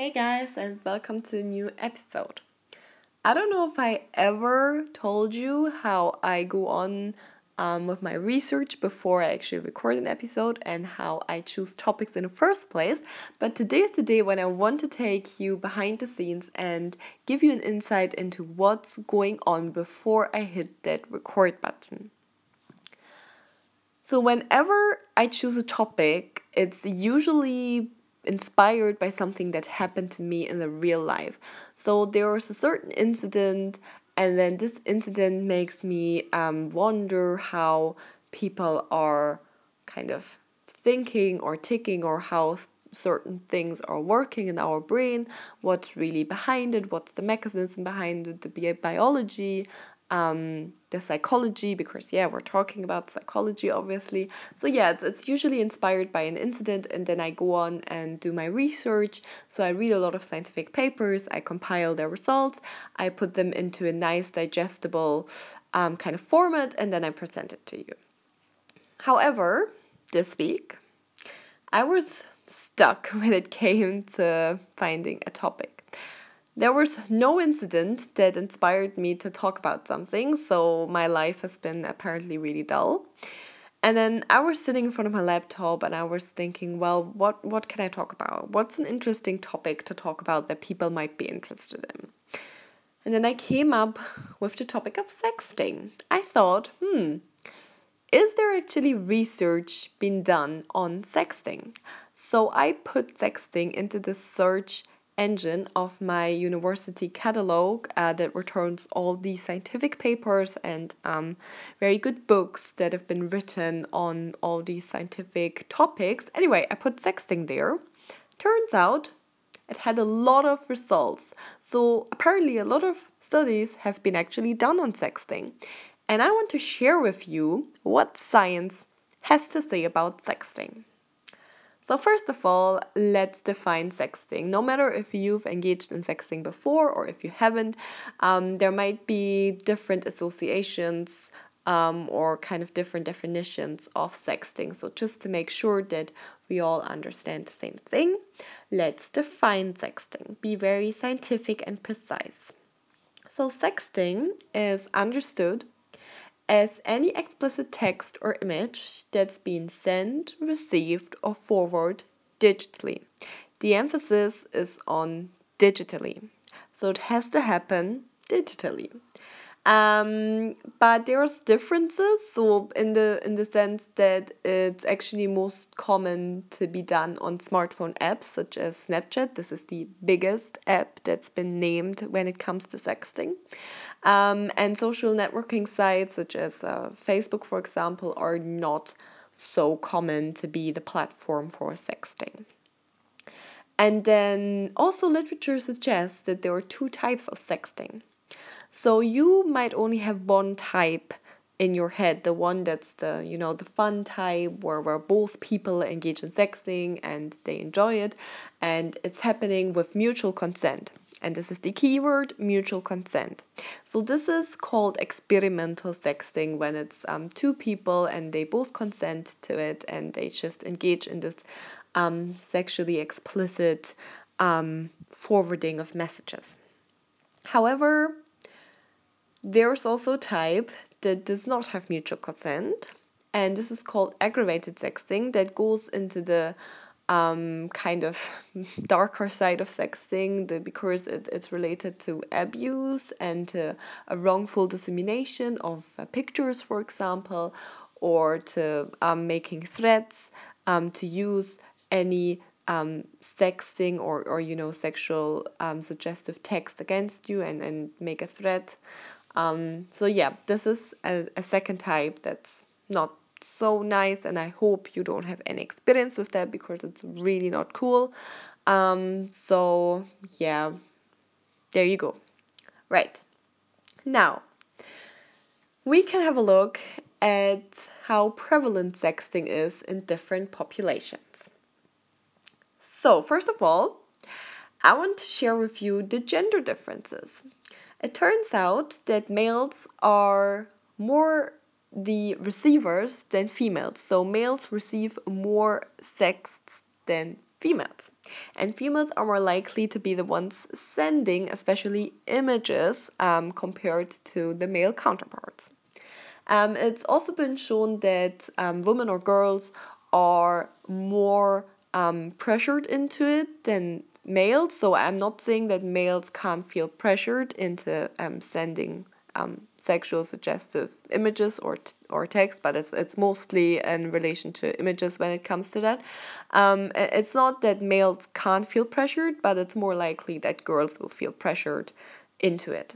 Hey guys, and welcome to a new episode. I don't know if I ever told you how I go on um, with my research before I actually record an episode and how I choose topics in the first place, but today is the day when I want to take you behind the scenes and give you an insight into what's going on before I hit that record button. So, whenever I choose a topic, it's usually inspired by something that happened to me in the real life. So there was a certain incident, and then this incident makes me um, wonder how people are kind of thinking or ticking or how certain things are working in our brain, what's really behind it, what's the mechanism behind it, the bi- biology, um, the psychology because yeah we're talking about psychology obviously. So yeah it's, it's, usually inspired by an incident and then i go on and do my research. So i read a lot of scientific papers i compile their results i put them into a nice digestible um, kind of format and then i present it to you. However this week i was stuck when it came to finding a topic there was no incident that inspired me to talk about something, so my life has been apparently really dull. And then I was sitting in front of my laptop and I was thinking, well, what, what can I talk about? What's an interesting topic to talk about that people might be interested in? And then I came up with the topic of sexting. I thought, hmm, is there actually research being done on sexting? So I put sexting into the search engine of my university catalog uh, that returns all the scientific papers and um, very good books that have been written on all these scientific topics. Anyway, I put sexting there. Turns out it had a lot of results. So apparently, a lot of studies have been actually done on sexting. And I want to share with you what science has to say about sexting. So first of all, let's define sexting. No matter if you've engaged in sexting before or if you haven't, um, there might be different associations um, or kind of different definitions of sexting. So just to make sure that we all understand the same thing, let's define sexting. Be very scientific and precise. So sexting is understood as any explicit text or image that's been sent, received, or forwarded digitally. The emphasis is on digitally. So it has to happen digitally. Um, but there's differences. So in the in the sense that it's actually most common to be done on smartphone apps such as Snapchat. This is the biggest app that's been named when it comes to sexting. Um, and social networking sites such as uh, Facebook, for example, are not so common to be the platform for sexting. And then also literature suggests that there are two types of sexting. So you might only have one type in your head, the one that's the you know the fun type where where both people engage in sexting and they enjoy it, and it's happening with mutual consent and this is the keyword mutual consent. So this is called experimental sexting when it's um, two people and they both consent to it and they just engage in this um, sexually explicit um, forwarding of messages. However, there's also a type that does not have mutual consent, and this is called aggravated sexting that goes into the um, kind of darker side of sexting the, because it, it's related to abuse and to a wrongful dissemination of uh, pictures, for example, or to um, making threats um, to use any um, sexting or, or you know sexual um, suggestive text against you and, and make a threat. Um, so yeah, this is a, a second type that's not so nice and I hope you don't have any experience with that because it's really not cool. Um, so yeah, there you go. Right. Now, we can have a look at how prevalent sexting is in different populations. So, first of all, I want to share with you the gender differences. It turns out that males are more the receivers than females. So males receive more sex than females. And females are more likely to be the ones sending, especially images, um, compared to the male counterparts. Um, it's also been shown that um, women or girls are more um, pressured into it than males. So I'm not saying that males can't feel pressured into um, sending um, sexual suggestive images or or text, but it's it's mostly in relation to images when it comes to that. Um, it's not that males can't feel pressured, but it's more likely that girls will feel pressured into it.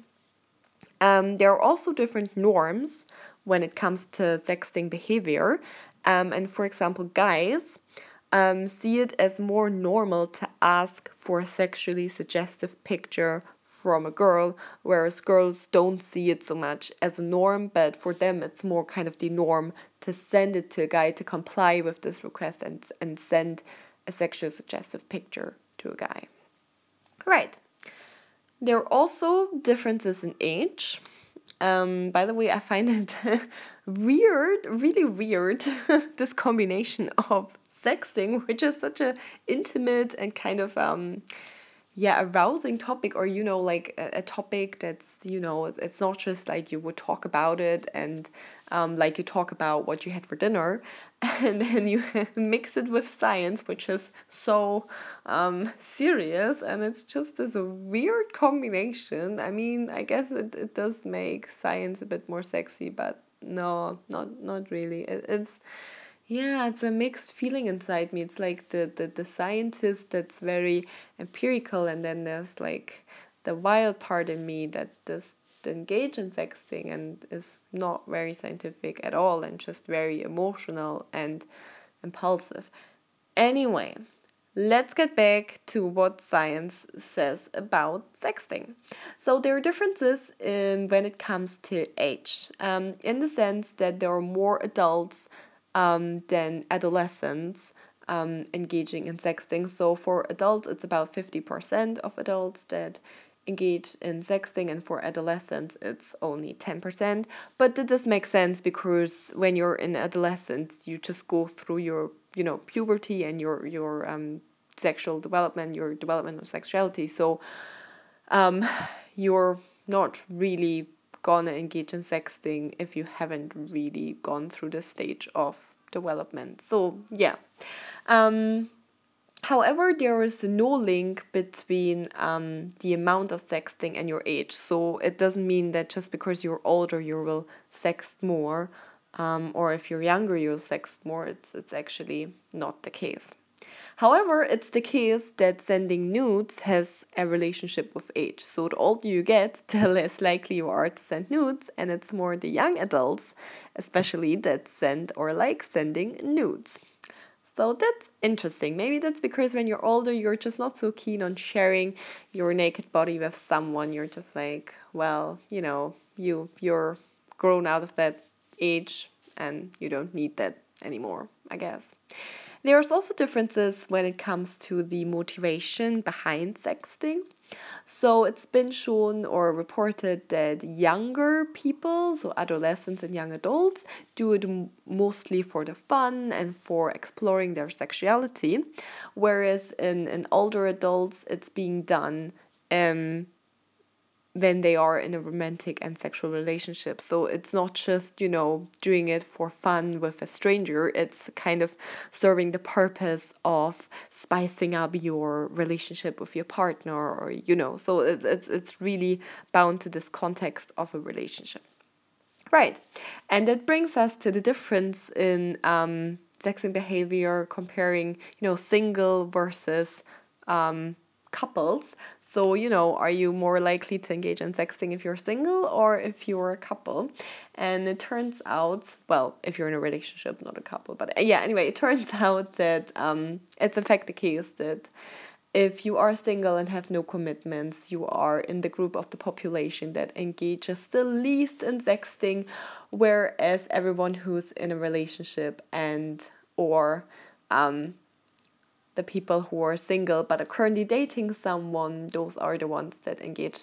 Um, there are also different norms when it comes to sexting behavior, um, and for example, guys um, see it as more normal to ask for a sexually suggestive picture from a girl, whereas girls don't see it so much as a norm, but for them it's more kind of the norm to send it to a guy to comply with this request and, and send a sexual suggestive picture to a guy. Right. There are also differences in age. Um, by the way, I find it weird, really weird, this combination of sexting, which is such a intimate and kind of um, yeah arousing topic or you know like a, a, topic that's you know it's not just like you would talk about it and um, like you talk about what you had for dinner and then you mix it with science which is so um, serious and it's just this weird combination. I mean i guess it, it does make science a bit more sexy but no not not really. It, it's yeah, it's a mixed feeling inside me. It's like the, the, the scientist that's very empirical, and then there's like the wild part in me that does engage in sexting and is not very scientific at all and just very emotional and impulsive. Anyway, let's get back to what science says about sexting. So there are differences in when it comes to age, um, in the sense that there are more adults um, than adolescents um, engaging in sexting. So for adults, it's about 50% of adults that engage in sexting, and for adolescents, it's only 10%. But does make sense because when you're in adolescence, you just go through your, you know, puberty and your your um, sexual development, your development of sexuality. So um, you're not really gonna engage in sexting if you haven't really gone through the stage of development. So yeah. Um, however, there is no link between um, the amount of sexting and your age. So it doesn't mean that just because you're older you will sext more, um, or if you're younger you'll sext more. It's it's actually not the case. However, it's the case that sending nudes has a relationship with age. So the older you get, the less likely you are to send nudes, and it's more the young adults, especially, that send or like sending nudes. So that's interesting. Maybe that's because when you're older, you're just not so keen on sharing your naked body with someone. You're just like, well, you know, you you're grown out of that age and you don't need that anymore, I guess. There's also differences when it comes to the motivation behind sexting. So it's been shown or reported that younger people, so adolescents and young adults, do it mostly for the fun and for exploring their sexuality, whereas in, in older adults, it's being done um, when they are in a romantic and sexual relationship. So it's not just, you know, doing it for fun with a stranger, it's kind of serving the purpose of spicing up your relationship with your partner or you know. So it's it's it's really bound to this context of a relationship. Right. And that brings us to the difference in um, sexting behavior comparing, you know, single versus um, couples. So, you know, are you more likely to engage in sexting if you're single or if you're a couple? And it turns out, well, if you're in a relationship, not a couple, but yeah, anyway, it turns out that um, it's in fact the case that if you are single and have no commitments, you are in the group of the population that engages the least in sexting, whereas everyone who's in a relationship and or um, the people who are single but are currently dating someone, those are the ones that engage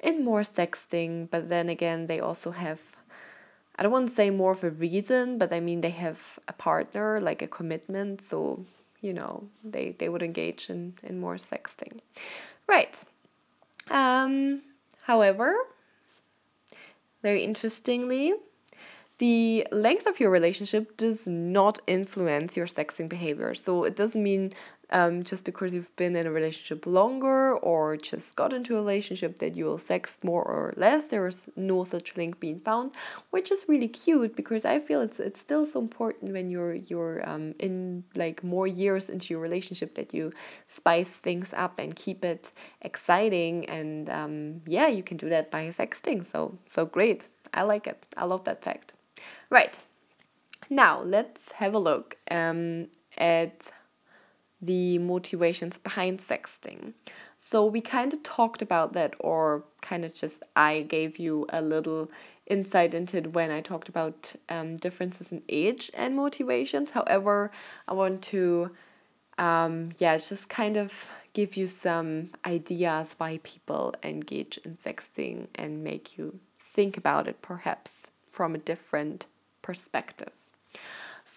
in more sexting. But then again, they also have, I don't want to say more of a reason, but I mean they have a partner, like a commitment. So you know they they would engage in in more sexting right um however very interestingly the length of your relationship does not influence your sexting behavior. So it doesn't mean um, just because you've been in a relationship longer or just got into a relationship that you will sext more or less. There is no such link being found, which is really cute because I feel it's it's still so important when you're you're um, in like more years into your relationship that you spice things up and keep it exciting and um, yeah, you can do that by sexting. So so great. I like it. I love that fact. Right. Now let's have a look um, at the motivations behind sexting. So we kind of talked about that, or kind of just I gave you a little insight into it when I talked about um, differences in age and motivations. However, I want to, um, yeah, just kind of give you some ideas why people engage in sexting and make you think about it perhaps from a different perspective.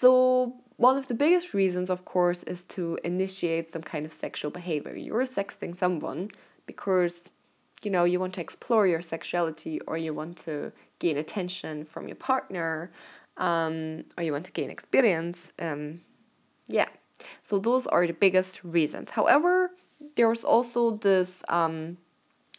So, one of the biggest reasons, of course, is to initiate some kind of sexual behavior. You're sexting someone because you know you want to explore your sexuality or you want to gain attention from your partner um, or you want to gain experience. Um, yeah, so those are the biggest reasons. However, there's also this um,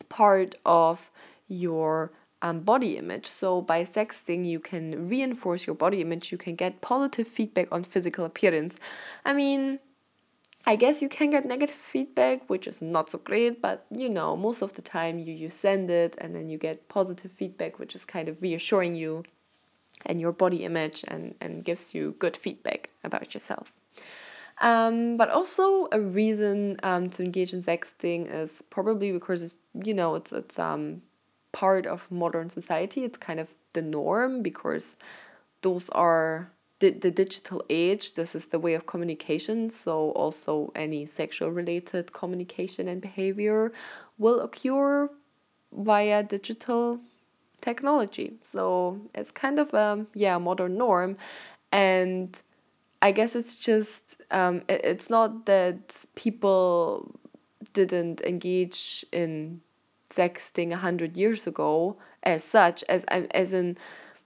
part of your um, body image. So by sexting, you can reinforce your body image. You can get positive feedback on physical appearance. I mean, I guess you can get negative feedback, which is not so great, but you know, most of the time you, you send it and then you get positive feedback, which is kind of reassuring you and your body image and, and gives you good feedback about yourself. Um, but also a reason um, to engage in sexting is probably because it's, you know it's it's um part of modern society. It's kind of the norm because those are the, the digital age. This is the way of communication. So, also any sexual related communication and behavior will occur via digital technology. So, it's kind of a yeah modern norm. And I guess it's just, um, it, it's not that people didn't engage in sexting a hundred years ago as such as as in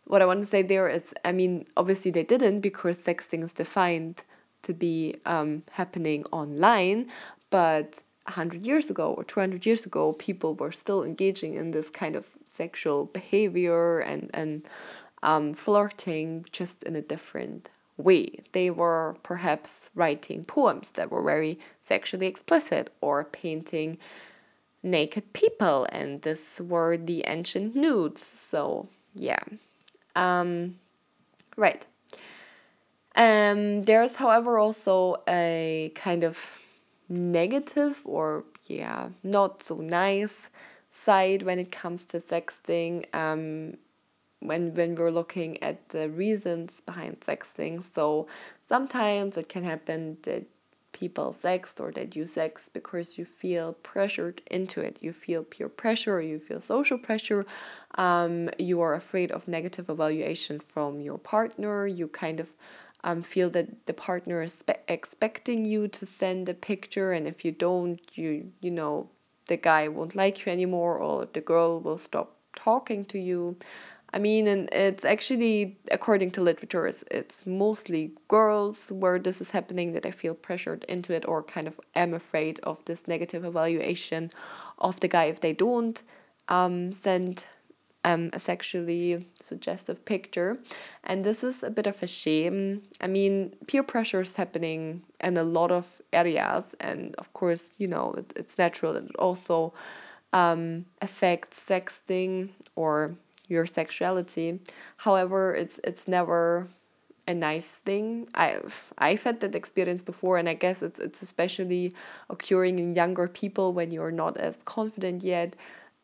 what I want to say there is I mean obviously they didn't because sexting is defined to be um, happening online but 100 years ago or 200 years ago people were still engaging in this kind of sexual behavior and and um, flirting just in a different way. They were perhaps writing poems that were very sexually explicit or painting naked people, and this were the ancient nudes. So yeah, um, right. Um, there's, however, also a kind of negative or yeah, not so nice side when it comes to sexting. Um, when when we're looking at the reasons behind sexting, so sometimes it can happen that people sex or that you sex because you feel pressured into it. You feel peer pressure, you feel social pressure. Um, you are afraid of negative evaluation from your partner. You kind of um, feel that the partner is expecting you to send a picture, and if you don't, you you know the guy won't like you anymore, or the girl will stop talking to you. I mean, and it's actually, according to literature, it's, it's mostly girls where this is happening that I feel pressured into it or kind of am afraid of this negative evaluation of the guy if they don't um, send um, a sexually suggestive picture. And this is a bit of a shame. I mean, peer pressure is happening in a lot of areas, and of course, you know, it, it's natural that it also um, affects sexting or your sexuality. However, it's it's never a nice thing. I've I've had that experience before, and I guess it's it's especially occurring in younger people when you're not as confident yet,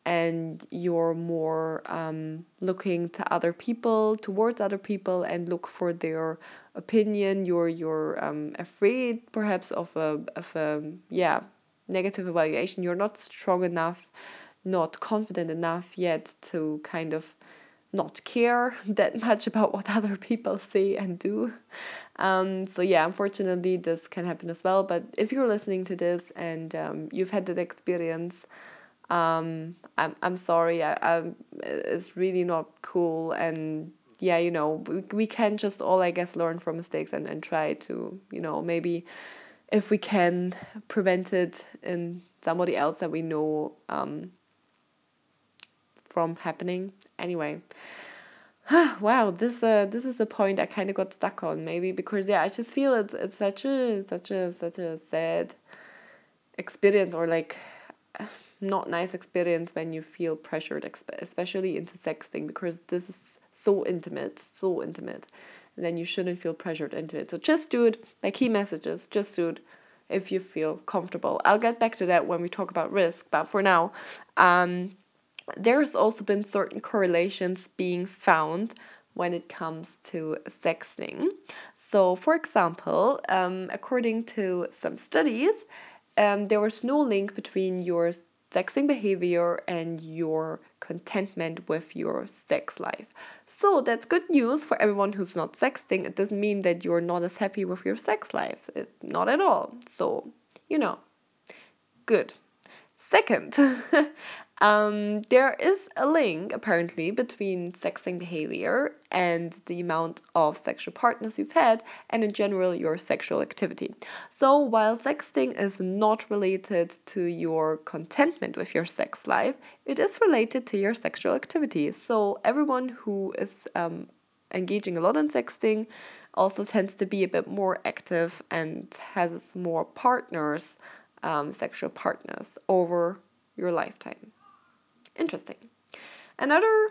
and you're more um, looking to other people, towards other people, and look for their opinion. You're you're um, afraid perhaps of a of a yeah negative evaluation. You're not strong enough, not confident enough yet to kind of not care that much about what other people say and do. Um, so yeah, unfortunately, this can happen as well. But if you're listening to this and um, you've had that experience, um, I'm I'm sorry. I, I'm, it's really not cool. And yeah, you know, we, we can just all I guess learn from mistakes and, and try to you know maybe if we can prevent it in somebody else that we know um, from happening. Anyway, wow, this uh, this is a point I kind of got stuck on maybe because yeah, I just feel it's it's such a such a such a sad experience or like not nice experience when you feel pressured, especially into sexting because this is so intimate, so intimate, and then you shouldn't feel pressured into it. So just do it like key messages. Just do it if you feel comfortable. I'll get back to that when we talk about risk, but for now, um, there's also been certain correlations being found when it comes to sexting. So, for example, um, according to some studies, um, there was no link between your sexting behavior and your contentment with your sex life. So that's good news for everyone who's not sexting. It doesn't mean that you're not as happy with your sex life. It, not at all. So, you know, good. Second, um, there is a link apparently between sexting behavior and the amount of sexual partners you've had, and in general, your sexual activity. So, while sexting is not related to your contentment with your sex life, it is related to your sexual activity. So, everyone who is um, engaging a lot in sexting also tends to be a bit more active and has more partners um, sexual partners over your lifetime. Interesting. Another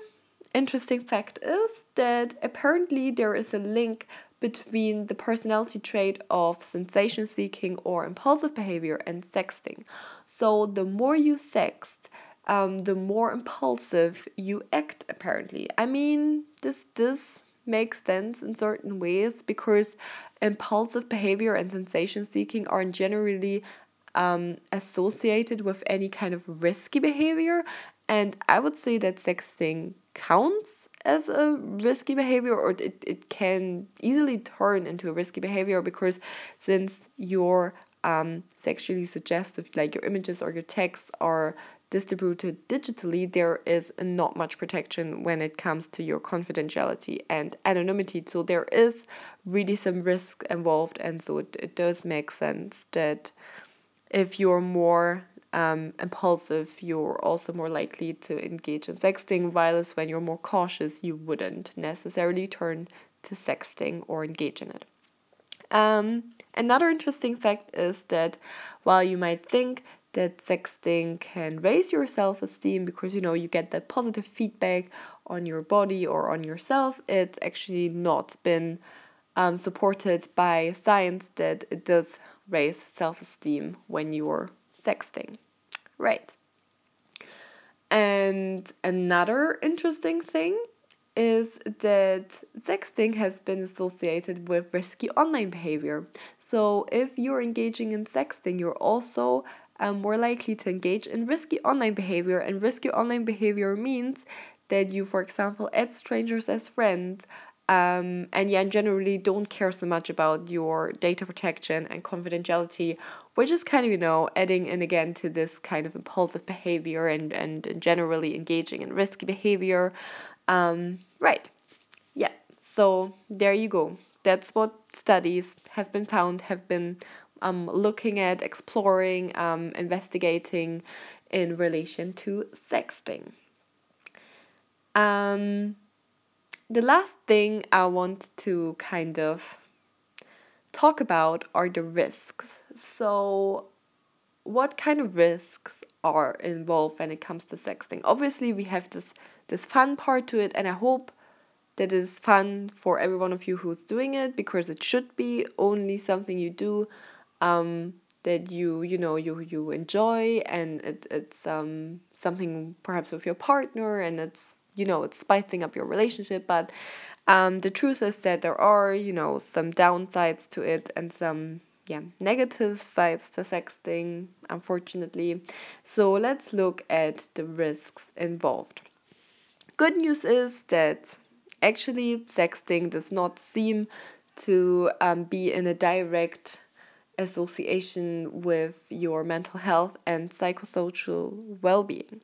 interesting fact is that apparently there is a link between the personality trait of sensation seeking or impulsive behavior and sexting. So the more you sext, um, the more impulsive you act apparently. I mean, this this makes sense in certain ways because impulsive behavior and sensation seeking are generally um, associated with any kind of risky behavior. And I would say that sexting counts as a risky behavior or it, it can easily turn into a risky behavior because since your um, sexually suggestive, like your images or your texts are distributed digitally, there is not much protection when it comes to your confidentiality and anonymity. So there is really some risk involved, and so it, it does make sense that if you're more um, impulsive, you're also more likely to engage in sexting, whilst when you're more cautious, you wouldn't necessarily turn to sexting or engage in it. Um, another interesting fact is that while you might think that sexting can raise your self esteem because you know you get that positive feedback on your body or on yourself, it's actually not been um, supported by science that it does raise self esteem when you're sexting. Right. And another interesting thing is that sexting has been associated with risky online behavior. So, if you're engaging in sexting, you're also um, more likely to engage in risky online behavior. And risky online behavior means that you, for example, add strangers as friends, um, and yeah, generally don't care so much about your data protection and confidentiality, which is kind of, you know, adding in again to this kind of impulsive behavior and, and, and generally engaging in risky behavior. Um, right. Yeah. So there you go. That's what studies have been found, have been um, looking at, exploring, um, investigating in relation to sexting. Um, the last thing I want to kind of talk about are the risks. So, what kind of risks are involved when it comes to sexting? Obviously, we have this this fun part to it, and I hope that is fun for every one of you who's doing it because it should be only something you do um, that you you know you you enjoy and it, it's um, something perhaps with your partner and it's you know it's spicing up your relationship but um, the truth is that there are you know some downsides to it and some yeah negative sides to sexting unfortunately so let's look at the risks involved Good news is that actually sexting does not seem to um, be in a direct association with your mental health and psychosocial well being.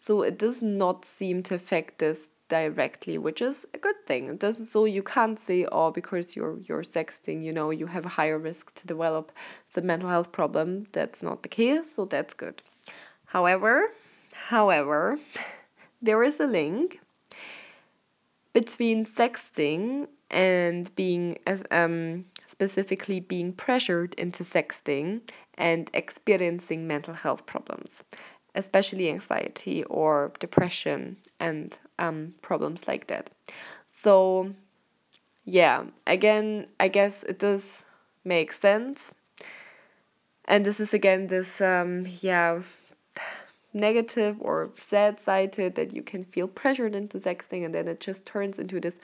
So it does not seem to affect this directly, which is a good thing. It doesn't so you can't say, oh, because you're you're sexting, you know, you have a higher risk to develop the mental health problem. That's not the case, so that's good. However, however, there is a link between sexting and being um specifically being pressured into sexting and experiencing mental health problems, especially anxiety or depression and um, problems like that. So, yeah, again, I guess it does make sense. And this is again this, um, yeah, negative or sad side to that you can feel pressured into sexting and then it just turns into this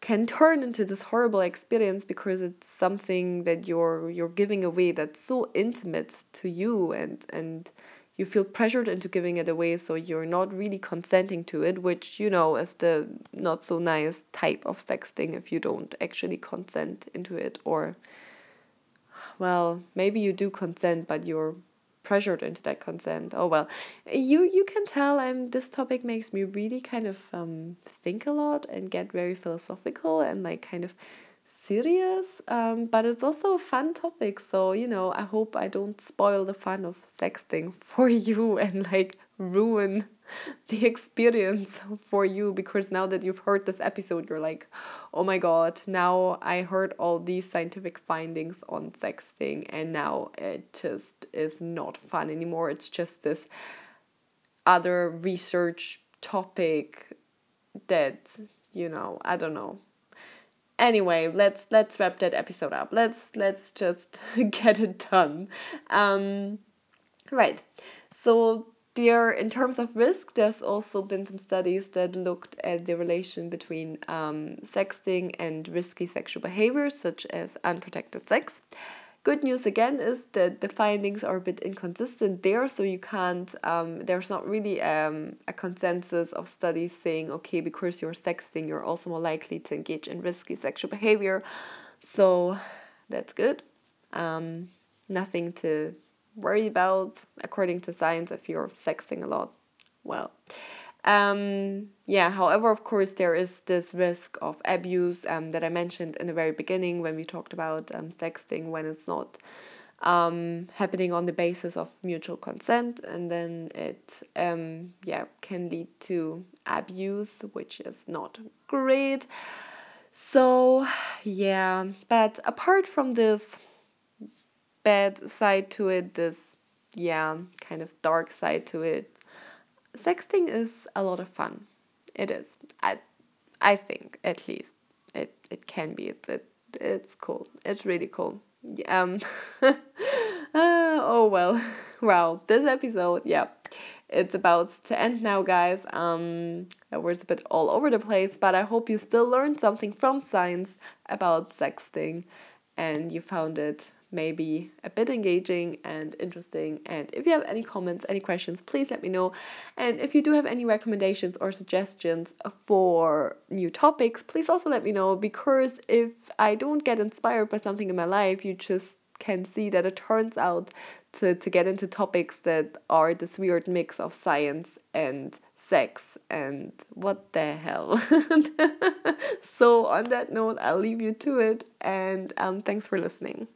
can turn into this horrible experience because it's something that you're you're giving away that's so intimate to you and and you feel pressured into giving it away so you're not really consenting to it which you know is the not so nice type of sexting if you don't actually consent into it or well maybe you do consent but you're pressured into that consent. Oh well, you you can tell I'm this topic makes me really kind of um, think a lot and get very philosophical and like kind of serious. Um, but it's also a fun topic, so you know I hope I don't spoil the fun of sexting for you and like ruin the experience for you because now that you've heard this episode, you're like, oh my god, now I heard all these scientific findings on sexting, and now it just is not fun anymore. It's just this other research topic that, you know, I don't know. Anyway, let's let's wrap that episode up. Let's let's just get it done. Um, right. So there, in terms of risk, there's also been some studies that looked at the relation between um, sexting and risky sexual behaviors, such as unprotected sex. Good news again is that the findings are a bit inconsistent there, so you can't, um, there's not really um, a consensus of studies saying, okay, because you're sexting, you're also more likely to engage in risky sexual behavior. So that's good. Um, nothing to worry about according to science if you're sexting a lot. Well, um, yeah, however, of course, there is this risk of abuse um, that I mentioned in the very beginning when we talked about um, sexting when it's not um, happening on the basis of mutual consent, and then it um, yeah can lead to abuse, which is not great. So yeah, but apart from this bad side to it, this yeah, kind of dark side to it. Sexting is a lot of fun. It is. I I think at least it it can be. It's it it's cool. It's really cool. Um uh, oh well. Well, this episode, yeah. It's about to end now, guys. Um, I was a bit all over the place, but I hope you still learned something from science about sexting and you found it maybe a bit engaging and interesting. And if you have any comments, any questions, please let me know. And if you do have any recommendations or suggestions for new topics, please also let me know because if I don't get inspired by something in my life, you just can see that it turns out to, to get into topics that are this weird mix of science and sex and what the hell. so on that note, I'll leave you to it and um, thanks for listening.